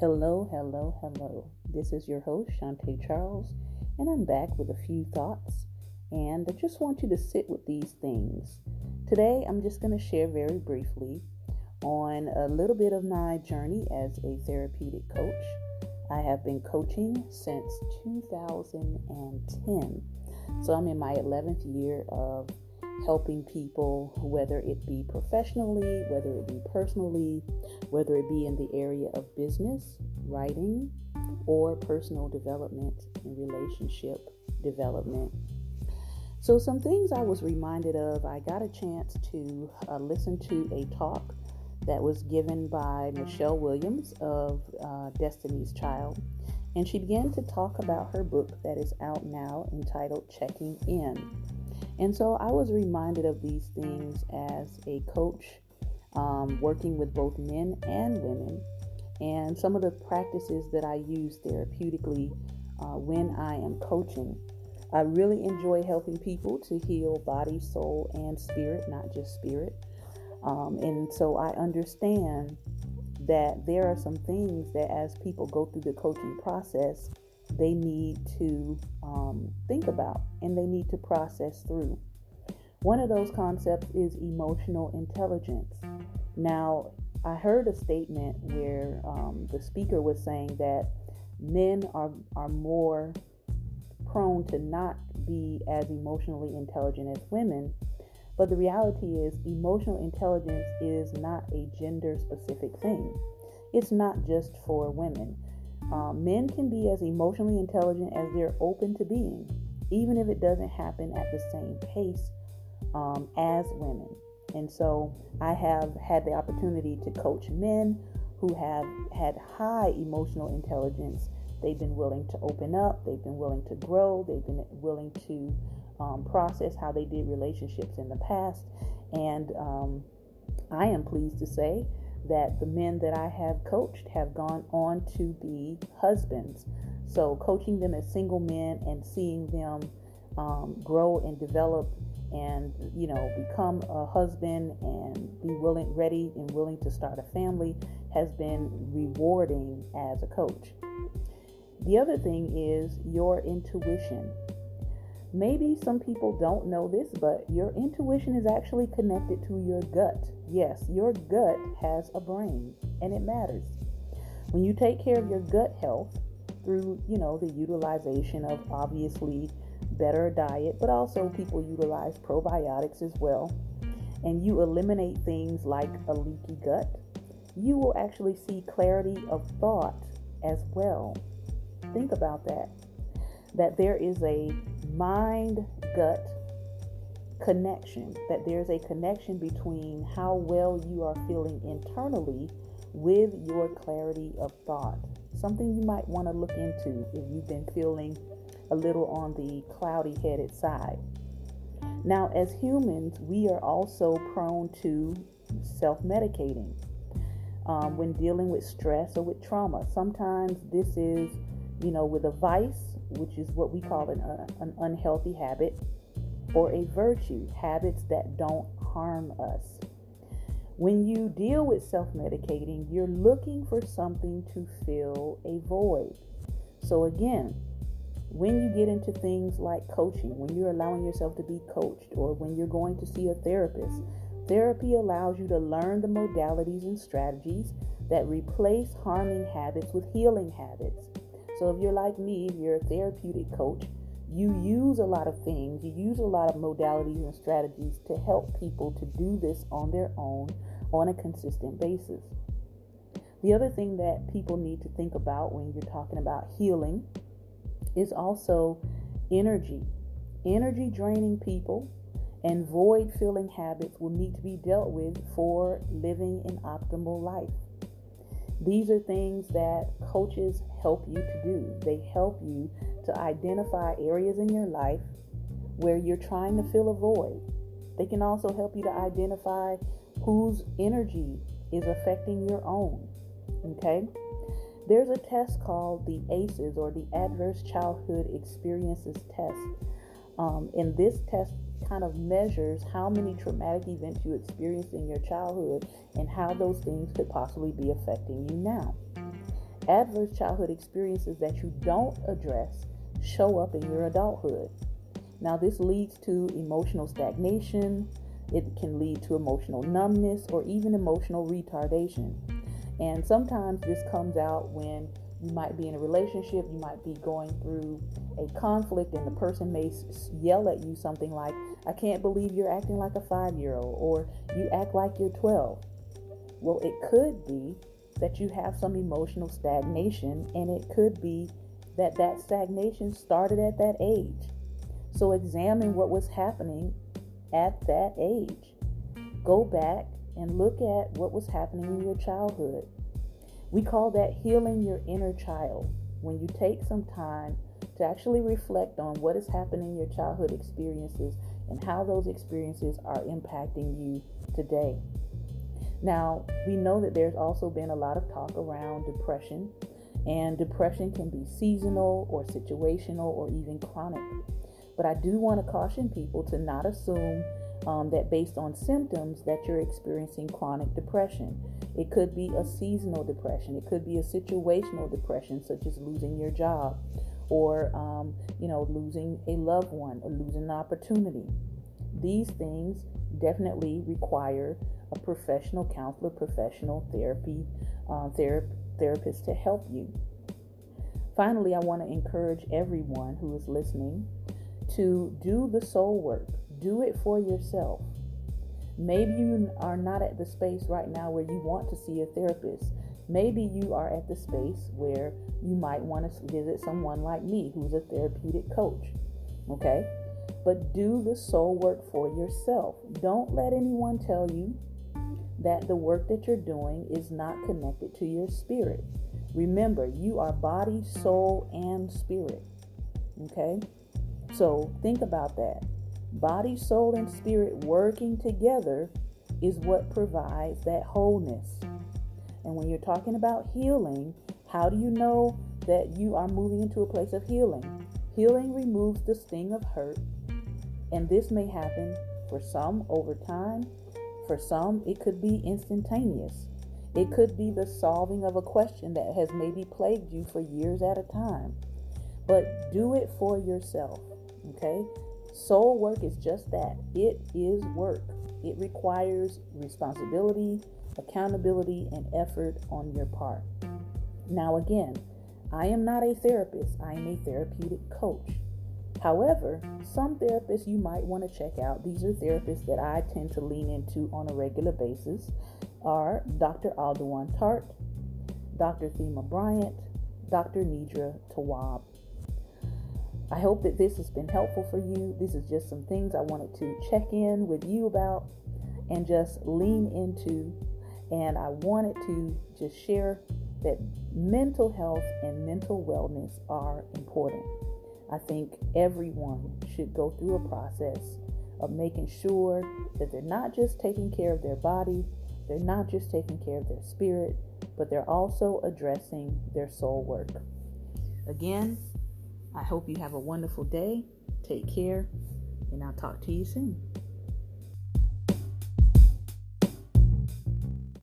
Hello, hello, hello. This is your host, Shantae Charles, and I'm back with a few thoughts. And I just want you to sit with these things. Today, I'm just going to share very briefly on a little bit of my journey as a therapeutic coach. I have been coaching since 2010. So I'm in my 11th year of helping people, whether it be professionally, whether it be personally, whether it be in the area of business, writing, or personal development and relationship development. So, some things I was reminded of, I got a chance to uh, listen to a talk that was given by Michelle Williams of uh, Destiny's Child. And she began to talk about her book that is out now entitled Checking In. And so I was reminded of these things as a coach um, working with both men and women, and some of the practices that I use therapeutically uh, when I am coaching. I really enjoy helping people to heal body, soul, and spirit, not just spirit. Um, and so I understand that there are some things that as people go through the coaching process, they need to um, think about and they need to process through. One of those concepts is emotional intelligence. Now, I heard a statement where um, the speaker was saying that men are, are more prone to not be as emotionally intelligent as women. But the reality is, emotional intelligence is not a gender specific thing. It's not just for women. Um, men can be as emotionally intelligent as they're open to being, even if it doesn't happen at the same pace um, as women. And so I have had the opportunity to coach men who have had high emotional intelligence. They've been willing to open up, they've been willing to grow, they've been willing to um, process how they did relationships in the past. And um, I am pleased to say that the men that I have coached have gone on to be husbands. So, coaching them as single men and seeing them um, grow and develop and you know become a husband and be willing ready and willing to start a family has been rewarding as a coach the other thing is your intuition maybe some people don't know this but your intuition is actually connected to your gut yes your gut has a brain and it matters when you take care of your gut health through you know the utilization of obviously better diet, but also people utilize probiotics as well, and you eliminate things like a leaky gut, you will actually see clarity of thought as well. Think about that. That there is a mind gut connection, that there's a connection between how well you are feeling internally with your clarity of thought. Something you might want to look into if you've been feeling a little on the cloudy headed side. Now, as humans, we are also prone to self medicating um, when dealing with stress or with trauma. Sometimes this is, you know, with a vice, which is what we call an, uh, an unhealthy habit, or a virtue, habits that don't harm us. When you deal with self medicating, you're looking for something to fill a void. So, again, when you get into things like coaching, when you're allowing yourself to be coached, or when you're going to see a therapist, therapy allows you to learn the modalities and strategies that replace harming habits with healing habits. So, if you're like me, if you're a therapeutic coach, you use a lot of things, you use a lot of modalities and strategies to help people to do this on their own on a consistent basis. The other thing that people need to think about when you're talking about healing is also energy. Energy draining people and void filling habits will need to be dealt with for living an optimal life. These are things that coaches help you to do. They help you to identify areas in your life where you're trying to fill a void. They can also help you to identify whose energy is affecting your own. Okay? There's a test called the ACEs or the Adverse Childhood Experiences Test. Um, and this test kind of measures how many traumatic events you experienced in your childhood and how those things could possibly be affecting you now. adverse childhood experiences that you don't address show up in your adulthood. Now, this leads to emotional stagnation, it can lead to emotional numbness, or even emotional retardation. And sometimes this comes out when you might be in a relationship, you might be going through a conflict, and the person may yell at you something like, I can't believe you're acting like a five year old, or you act like you're 12. Well, it could be that you have some emotional stagnation, and it could be that that stagnation started at that age. So examine what was happening at that age. Go back and look at what was happening in your childhood. We call that healing your inner child. When you take some time to actually reflect on what has happened in your childhood experiences and how those experiences are impacting you today. Now, we know that there's also been a lot of talk around depression, and depression can be seasonal or situational or even chronic. But I do want to caution people to not assume um, that based on symptoms that you're experiencing chronic depression. It could be a seasonal depression. It could be a situational depression, such as losing your job, or um, you know losing a loved one, or losing an opportunity. These things definitely require a professional counselor, professional therapy, uh, ther- therapist to help you. Finally, I want to encourage everyone who is listening to do the soul work. Do it for yourself. Maybe you are not at the space right now where you want to see a therapist. Maybe you are at the space where you might want to visit someone like me who's a therapeutic coach. Okay? But do the soul work for yourself. Don't let anyone tell you that the work that you're doing is not connected to your spirit. Remember, you are body, soul, and spirit. Okay? So think about that. Body, soul, and spirit working together is what provides that wholeness. And when you're talking about healing, how do you know that you are moving into a place of healing? Healing removes the sting of hurt, and this may happen for some over time. For some, it could be instantaneous. It could be the solving of a question that has maybe plagued you for years at a time. But do it for yourself, okay? Soul work is just that it is work. It requires responsibility, accountability, and effort on your part. Now, again, I am not a therapist, I am a therapeutic coach. However, some therapists you might want to check out, these are therapists that I tend to lean into on a regular basis, are Dr. Aldewan Tart, Dr. Thema Bryant, Dr. Nedra Tawwab. I hope that this has been helpful for you. This is just some things I wanted to check in with you about and just lean into. And I wanted to just share that mental health and mental wellness are important. I think everyone should go through a process of making sure that they're not just taking care of their body, they're not just taking care of their spirit, but they're also addressing their soul work. Again, I hope you have a wonderful day. Take care, and I'll talk to you soon.